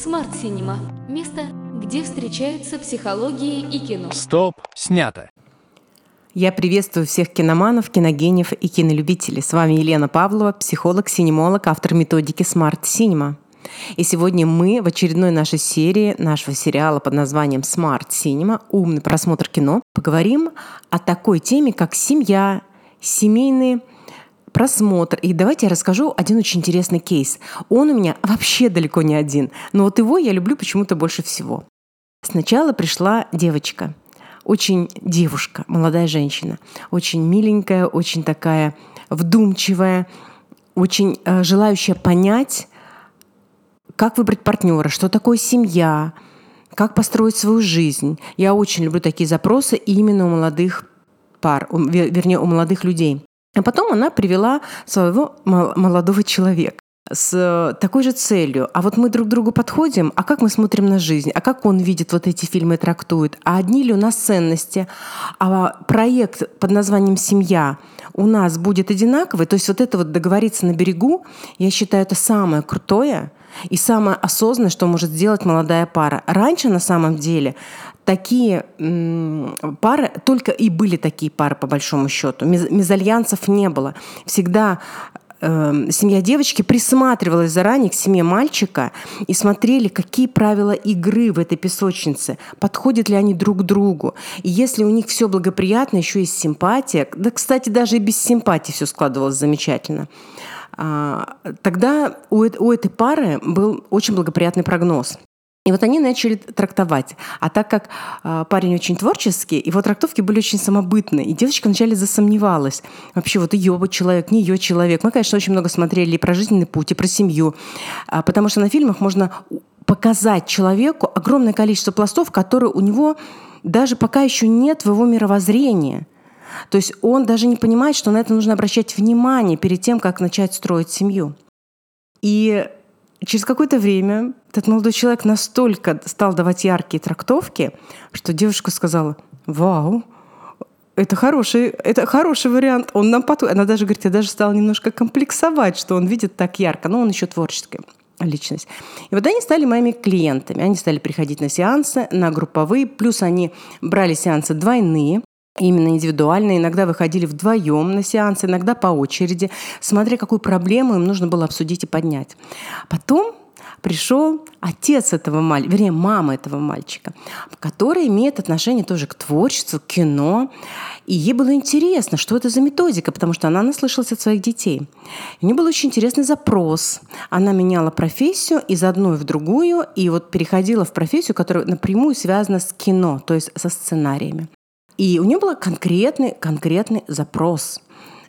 Smart Cinema – место, где встречаются психологии и кино. Стоп, снято. Я приветствую всех киноманов, киногениев и кинолюбителей. С вами Елена Павлова, психолог, синемолог, автор методики Smart Cinema. И сегодня мы в очередной нашей серии нашего сериала под названием Smart Cinema «Умный просмотр кино» поговорим о такой теме, как семья, семейные просмотр. И давайте я расскажу один очень интересный кейс. Он у меня вообще далеко не один, но вот его я люблю почему-то больше всего. Сначала пришла девочка, очень девушка, молодая женщина, очень миленькая, очень такая вдумчивая, очень э, желающая понять, как выбрать партнера, что такое семья, как построить свою жизнь. Я очень люблю такие запросы именно у молодых пар, вернее, у молодых людей. А потом она привела своего молодого человека с такой же целью. А вот мы друг к другу подходим, а как мы смотрим на жизнь, а как он видит вот эти фильмы и трактует, а одни ли у нас ценности, а проект под названием «Семья» у нас будет одинаковый. То есть вот это вот договориться на берегу, я считаю, это самое крутое и самое осознанное, что может сделать молодая пара. Раньше на самом деле такие пары, только и были такие пары по большому счету. Мезальянсов не было. Всегда э, семья девочки присматривалась заранее к семье мальчика и смотрели, какие правила игры в этой песочнице, подходят ли они друг другу. И если у них все благоприятно, еще есть симпатия, да, кстати, даже и без симпатии все складывалось замечательно, тогда у, у этой пары был очень благоприятный прогноз. И вот они начали трактовать. А так как э, парень очень творческий, его трактовки были очень самобытные, и девочка вначале засомневалась. Вообще вот ее человек, не ее человек. Мы, конечно, очень много смотрели и про жизненный путь, и про семью, э, потому что на фильмах можно показать человеку огромное количество пластов, которые у него даже пока еще нет в его мировоззрении. То есть он даже не понимает, что на это нужно обращать внимание перед тем, как начать строить семью. И через какое-то время этот молодой человек настолько стал давать яркие трактовки, что девушка сказала, вау, это хороший, это хороший вариант, он нам подходит. Она даже говорит, я даже стала немножко комплексовать, что он видит так ярко, но он еще творческий личность. И вот они стали моими клиентами. Они стали приходить на сеансы, на групповые, плюс они брали сеансы двойные, именно индивидуально, иногда выходили вдвоем на сеансы, иногда по очереди, смотря какую проблему им нужно было обсудить и поднять. Потом пришел отец этого мальчика, вернее, мама этого мальчика, которая имеет отношение тоже к творчеству, к кино. И ей было интересно, что это за методика, потому что она наслышалась от своих детей. У нее был очень интересный запрос. Она меняла профессию из одной в другую, и вот переходила в профессию, которая напрямую связана с кино, то есть со сценариями. И у нее был конкретный, конкретный запрос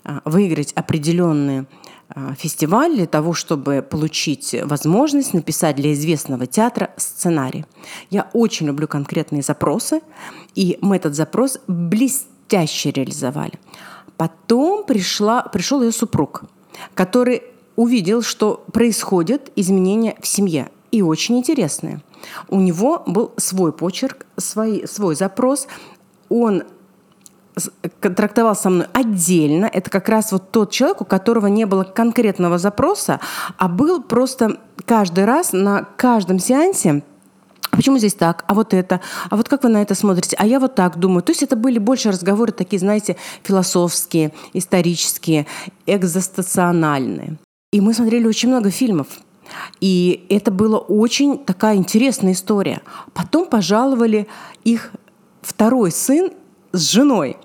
а, выиграть определенные а, фестиваль для того, чтобы получить возможность написать для известного театра сценарий. Я очень люблю конкретные запросы, и мы этот запрос блестяще реализовали. Потом пришла, пришел ее супруг, который увидел, что происходят изменения в семье, и очень интересные. У него был свой почерк, свой, свой запрос, он трактовал со мной отдельно. Это как раз вот тот человек, у которого не было конкретного запроса, а был просто каждый раз на каждом сеансе а почему здесь так? А вот это? А вот как вы на это смотрите? А я вот так думаю. То есть это были больше разговоры такие, знаете, философские, исторические, экзостациональные. И мы смотрели очень много фильмов. И это была очень такая интересная история. Потом пожаловали их второй сын с женой,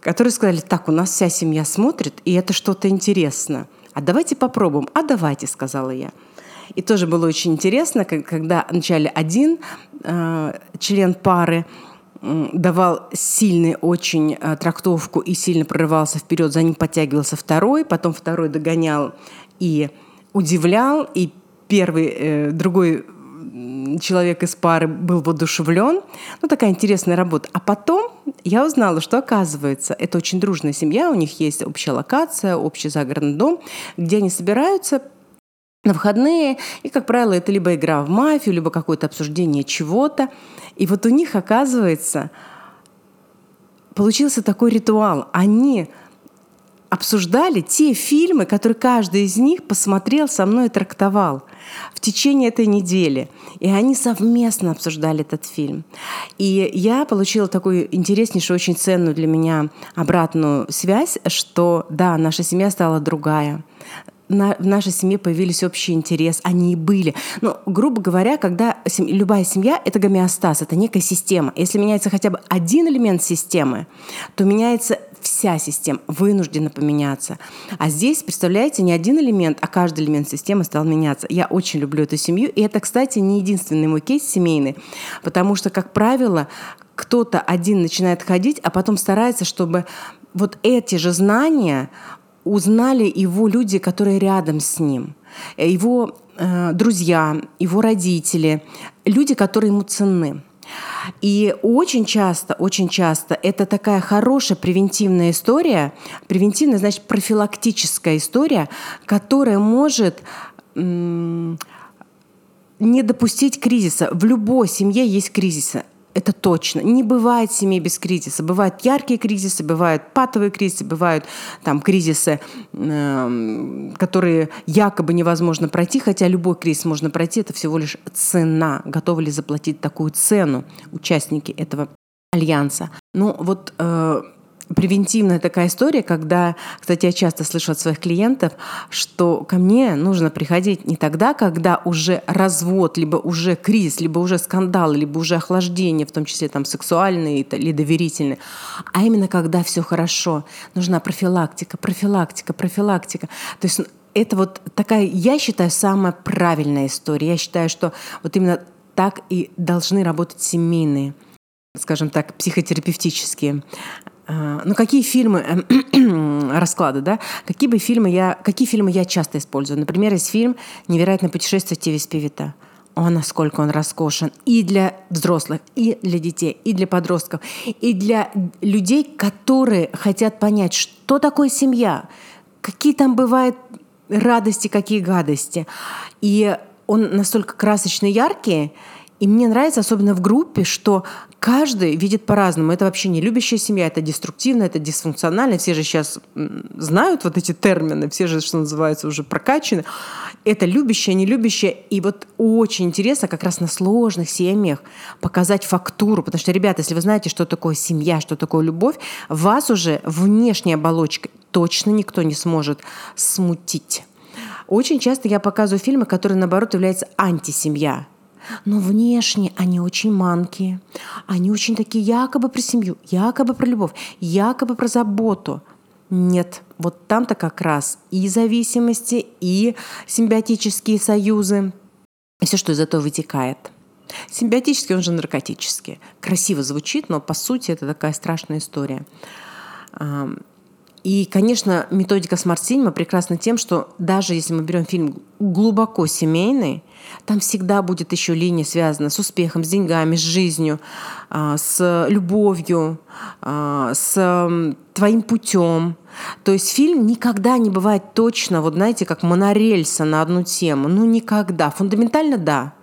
которые сказали, так, у нас вся семья смотрит, и это что-то интересно. А давайте попробуем. А давайте, сказала я. И тоже было очень интересно, когда вначале один э, член пары давал сильный очень э, трактовку и сильно прорывался вперед, за ним подтягивался второй, потом второй догонял и удивлял, и первый, э, другой человек из пары был воодушевлен. Ну, такая интересная работа. А потом я узнала, что оказывается, это очень дружная семья, у них есть общая локация, общий загородный дом, где они собираются на выходные, и, как правило, это либо игра в мафию, либо какое-то обсуждение чего-то. И вот у них, оказывается, получился такой ритуал. Они обсуждали те фильмы, которые каждый из них посмотрел со мной и трактовал в течение этой недели. И они совместно обсуждали этот фильм. И я получила такую интереснейшую, очень ценную для меня обратную связь, что да, наша семья стала другая на, в нашей семье появились общий интерес, они и были. Но, грубо говоря, когда сем, любая семья — это гомеостаз, это некая система. Если меняется хотя бы один элемент системы, то меняется вся система, вынуждена поменяться. А здесь, представляете, не один элемент, а каждый элемент системы стал меняться. Я очень люблю эту семью, и это, кстати, не единственный мой кейс семейный, потому что, как правило, кто-то один начинает ходить, а потом старается, чтобы вот эти же знания узнали его люди, которые рядом с ним, его э, друзья, его родители, люди, которые ему ценны. И очень часто, очень часто это такая хорошая превентивная история, превентивная, значит, профилактическая история, которая может не допустить кризиса. В любой семье есть кризисы. Это точно. Не бывает семей без кризиса. Бывают яркие кризисы, бывают патовые кризисы, бывают там кризисы, э, которые якобы невозможно пройти, хотя любой кризис можно пройти. Это всего лишь цена. Готовы ли заплатить такую цену участники этого альянса? Ну вот э, превентивная такая история, когда, кстати, я часто слышу от своих клиентов, что ко мне нужно приходить не тогда, когда уже развод, либо уже кризис, либо уже скандал, либо уже охлаждение, в том числе там сексуальные или доверительные, а именно когда все хорошо. Нужна профилактика, профилактика, профилактика. То есть это вот такая, я считаю, самая правильная история. Я считаю, что вот именно так и должны работать семейные скажем так, психотерапевтические а, ну, какие фильмы, эм, расклады, да? Какие бы фильмы я, какие фильмы я часто использую? Например, есть фильм «Невероятное путешествие Тиви Спивита». О, насколько он роскошен и для взрослых, и для детей, и для подростков, и для людей, которые хотят понять, что такое семья, какие там бывают радости, какие гадости. И он настолько красочный, яркий, и мне нравится, особенно в группе, что каждый видит по-разному. Это вообще не любящая семья, это деструктивно, это дисфункционально. Все же сейчас знают вот эти термины, все же, что называется, уже прокачаны. Это любящая, не любящая. И вот очень интересно как раз на сложных семьях показать фактуру. Потому что, ребята, если вы знаете, что такое семья, что такое любовь, вас уже внешней оболочкой точно никто не сможет смутить. Очень часто я показываю фильмы, которые, наоборот, являются антисемья. Но внешне они очень манкие. Они очень такие якобы про семью, якобы про любовь, якобы про заботу. Нет, вот там-то как раз и зависимости, и симбиотические союзы, и все, что из этого вытекает. Симбиотический, он же наркотический. Красиво звучит, но по сути это такая страшная история. И, конечно, методика Cinema прекрасна тем, что даже если мы берем фильм глубоко семейный, там всегда будет еще линия связана с успехом, с деньгами, с жизнью, а, с любовью, а, с твоим путем. То есть фильм никогда не бывает точно, вот знаете, как монорельса на одну тему. Ну, никогда. Фундаментально да.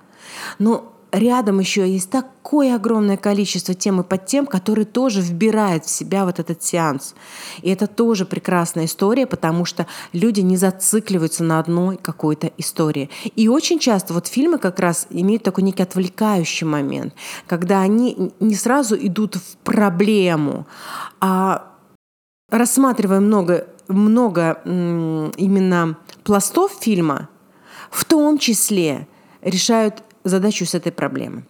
Но рядом еще есть такое огромное количество тем и подтем, которые тоже вбирают в себя вот этот сеанс. И это тоже прекрасная история, потому что люди не зацикливаются на одной какой-то истории. И очень часто вот фильмы как раз имеют такой некий отвлекающий момент, когда они не сразу идут в проблему, а рассматривая много, много именно пластов фильма, в том числе решают задачу с этой проблемы.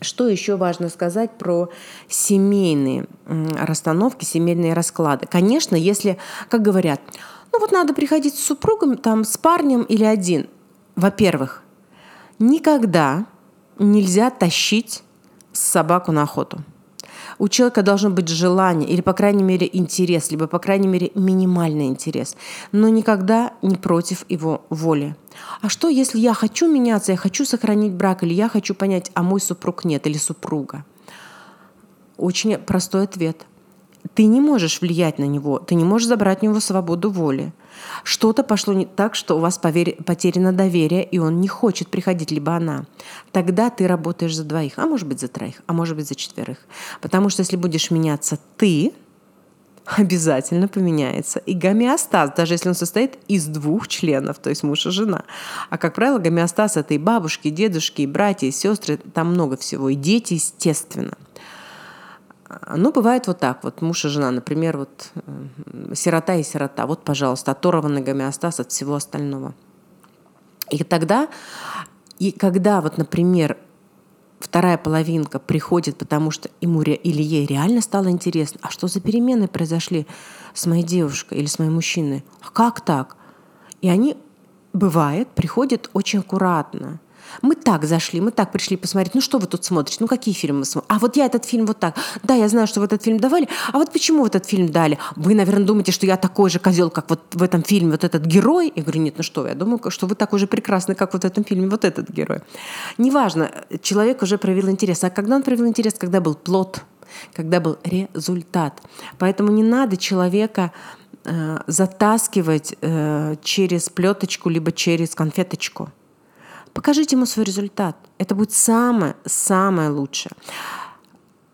Что еще важно сказать про семейные расстановки, семейные расклады? Конечно, если, как говорят, ну вот надо приходить с супругом, там, с парнем или один. Во-первых, никогда нельзя тащить собаку на охоту у человека должно быть желание или, по крайней мере, интерес, либо, по крайней мере, минимальный интерес, но никогда не против его воли. А что, если я хочу меняться, я хочу сохранить брак, или я хочу понять, а мой супруг нет, или супруга? Очень простой ответ – ты не можешь влиять на него, ты не можешь забрать у него свободу воли. Что-то пошло не так, что у вас потеряно доверие, и он не хочет приходить, либо она. Тогда ты работаешь за двоих, а может быть за троих, а может быть за четверых. Потому что если будешь меняться ты, обязательно поменяется. И гомеостаз, даже если он состоит из двух членов, то есть муж и жена. А, как правило, гомеостаз – это и бабушки, и дедушки, и братья, и сестры, там много всего, и дети, естественно. Ну, бывает вот так. Вот муж и жена, например, вот э, сирота и сирота. Вот, пожалуйста, оторванный гомеостаз от всего остального. И тогда, и когда вот, например, вторая половинка приходит, потому что ему или ей реально стало интересно, а что за перемены произошли с моей девушкой или с моим мужчиной? А как так? И они, бывает, приходят очень аккуратно. Мы так зашли, мы так пришли посмотреть. Ну что вы тут смотрите? Ну какие фильмы вы смотрите? А вот я этот фильм вот так. Да, я знаю, что вы этот фильм давали. А вот почему вы этот фильм дали? Вы, наверное, думаете, что я такой же козел, как вот в этом фильме вот этот герой? Я говорю, нет, ну что, я думаю, что вы такой же прекрасный, как вот в этом фильме вот этот герой. Неважно, человек уже проявил интерес. А когда он проявил интерес? Когда был плод, когда был результат. Поэтому не надо человека э, затаскивать э, через плеточку либо через конфеточку. Покажите ему свой результат. Это будет самое-самое лучшее.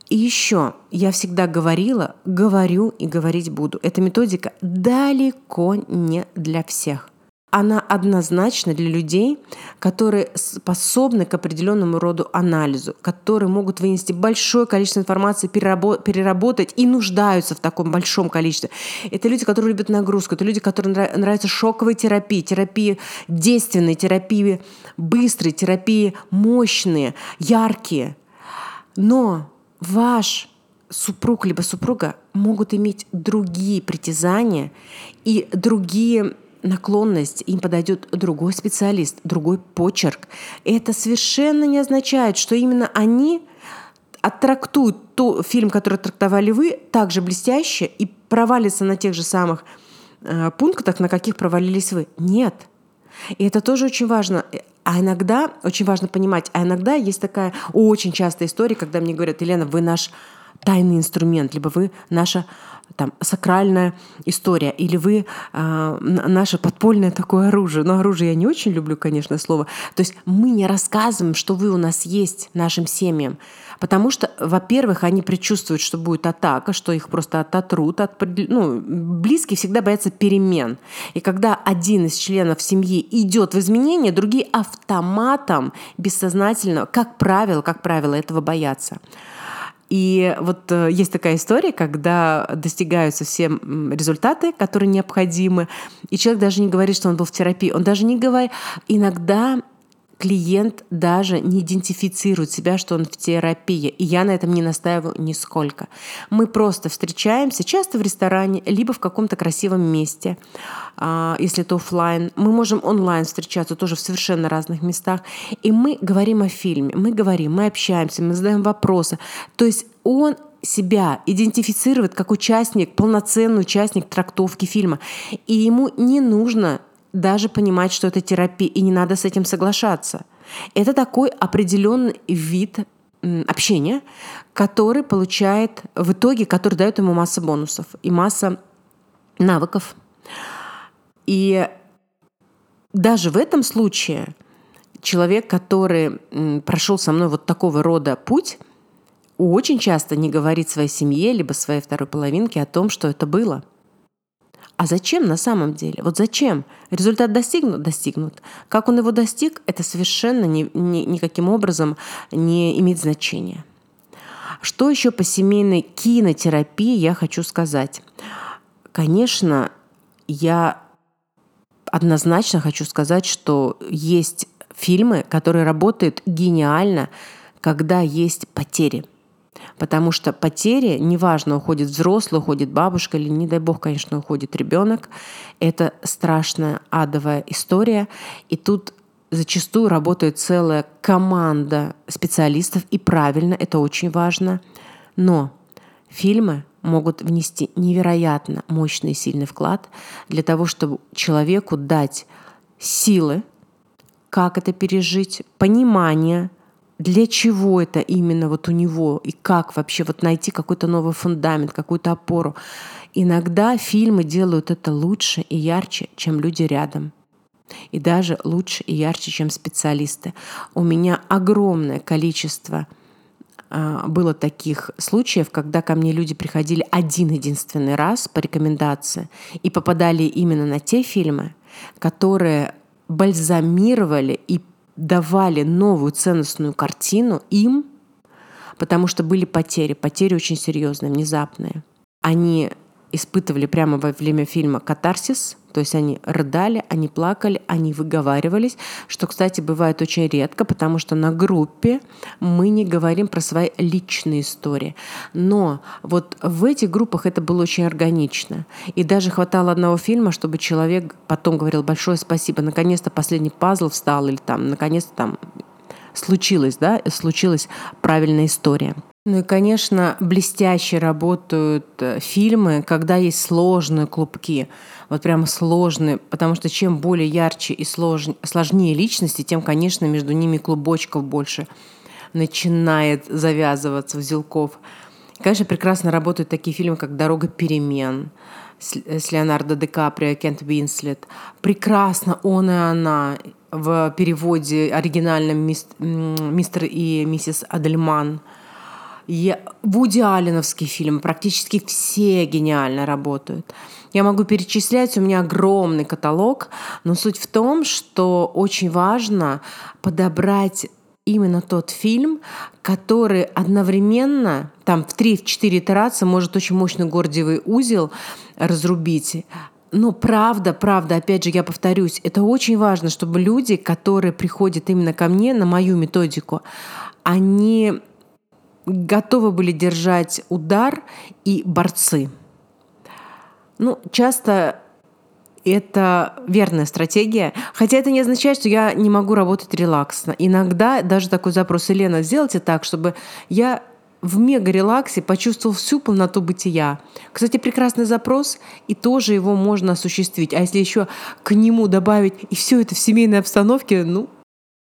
И еще, я всегда говорила, говорю и говорить буду. Эта методика далеко не для всех она однозначно для людей, которые способны к определенному роду анализу, которые могут вынести большое количество информации, переработать и нуждаются в таком большом количестве. Это люди, которые любят нагрузку, это люди, которым нравится шоковая терапия, терапия действенной, терапии быстрой, терапии мощные, яркие. Но ваш супруг либо супруга могут иметь другие притязания и другие наклонность, им подойдет другой специалист, другой почерк. И это совершенно не означает, что именно они оттрактуют тот фильм, который трактовали вы, так же блестяще и провалится на тех же самых э, пунктах, на каких провалились вы. Нет. И это тоже очень важно. А иногда, очень важно понимать, а иногда есть такая очень частая история, когда мне говорят, Елена, вы наш тайный инструмент, либо вы наша там, сакральная история, или вы э, наше подпольное такое оружие. Но оружие я не очень люблю, конечно, слово. То есть мы не рассказываем, что вы у нас есть нашим семьям. Потому что, во-первых, они предчувствуют, что будет атака, что их просто ототрут. От, ну, близкие всегда боятся перемен. И когда один из членов семьи идет в изменения, другие автоматом, бессознательно, как правило, как правило, этого боятся. И вот э, есть такая история, когда достигаются все результаты, которые необходимы, и человек даже не говорит, что он был в терапии, он даже не говорит. Иногда клиент даже не идентифицирует себя, что он в терапии. И я на этом не настаиваю нисколько. Мы просто встречаемся часто в ресторане, либо в каком-то красивом месте, а, если это офлайн. Мы можем онлайн встречаться тоже в совершенно разных местах. И мы говорим о фильме, мы говорим, мы общаемся, мы задаем вопросы. То есть он себя идентифицирует как участник, полноценный участник трактовки фильма. И ему не нужно даже понимать, что это терапия, и не надо с этим соглашаться. Это такой определенный вид общения, который получает в итоге, который дает ему масса бонусов и масса навыков. И даже в этом случае человек, который прошел со мной вот такого рода путь, очень часто не говорит своей семье либо своей второй половинке о том, что это было – а зачем на самом деле? Вот зачем? Результат достигнут? Достигнут. Как он его достиг, это совершенно ни, ни, никаким образом не имеет значения. Что еще по семейной кинотерапии я хочу сказать? Конечно, я однозначно хочу сказать, что есть фильмы, которые работают гениально, когда есть потери – Потому что потери, неважно, уходит взрослый, уходит бабушка или, не дай бог, конечно, уходит ребенок, это страшная адовая история. И тут зачастую работает целая команда специалистов, и правильно, это очень важно. Но фильмы могут внести невероятно мощный и сильный вклад для того, чтобы человеку дать силы, как это пережить, понимание – для чего это именно вот у него и как вообще вот найти какой-то новый фундамент, какую-то опору. Иногда фильмы делают это лучше и ярче, чем люди рядом. И даже лучше и ярче, чем специалисты. У меня огромное количество а, было таких случаев, когда ко мне люди приходили один единственный раз по рекомендации и попадали именно на те фильмы, которые бальзамировали и давали новую ценностную картину им, потому что были потери, потери очень серьезные, внезапные. Они испытывали прямо во время фильма катарсис, то есть они рыдали, они плакали, они выговаривались, что, кстати, бывает очень редко, потому что на группе мы не говорим про свои личные истории. Но вот в этих группах это было очень органично. И даже хватало одного фильма, чтобы человек потом говорил большое спасибо, наконец-то последний пазл встал, или там, наконец-то там случилось, да, случилась правильная история. Ну и, конечно, блестяще работают э, фильмы, когда есть сложные клубки. Вот прямо сложные, потому что чем более ярче и слож... сложнее личности, тем, конечно, между ними клубочков больше начинает завязываться узелков. Конечно, прекрасно работают такие фильмы, как «Дорога перемен», с Леонардо Ди Каприо Кент Уинслет. Прекрасно «Он и она» в переводе оригинальном «Мистер и миссис Адельман». Я... Вуди Алленовский фильм, практически все гениально работают. Я могу перечислять, у меня огромный каталог, но суть в том, что очень важно подобрать именно тот фильм, который одновременно, там в 3-4 итерации может очень мощный гордиевый узел разрубить, но правда, правда, опять же, я повторюсь, это очень важно, чтобы люди, которые приходят именно ко мне на мою методику, они готовы были держать удар и борцы. Ну, часто это верная стратегия. Хотя это не означает, что я не могу работать релаксно. Иногда даже такой запрос, Елена, сделайте так, чтобы я в мега-релаксе почувствовал всю полноту бытия. Кстати, прекрасный запрос, и тоже его можно осуществить. А если еще к нему добавить и все это в семейной обстановке, ну,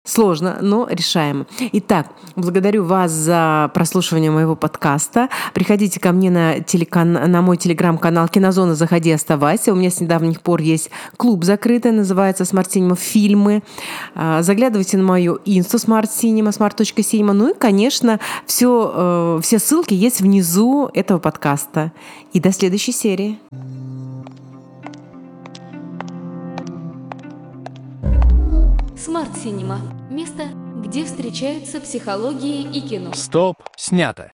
Сложно, но решаемо. Итак, благодарю вас за прослушивание моего подкаста. Приходите ко мне на, телекан... на мой телеграм-канал Кинозона «Заходи, оставайся». У меня с недавних пор есть клуб закрытый, называется Smart Cinema Фильмы. А, заглядывайте на мою инсту Smart Cinema, smart.cinema. Ну и, конечно, все, э, все ссылки есть внизу этого подкаста. И до следующей серии. Смарт Синема – место, где встречаются психология и кино. Стоп, снято.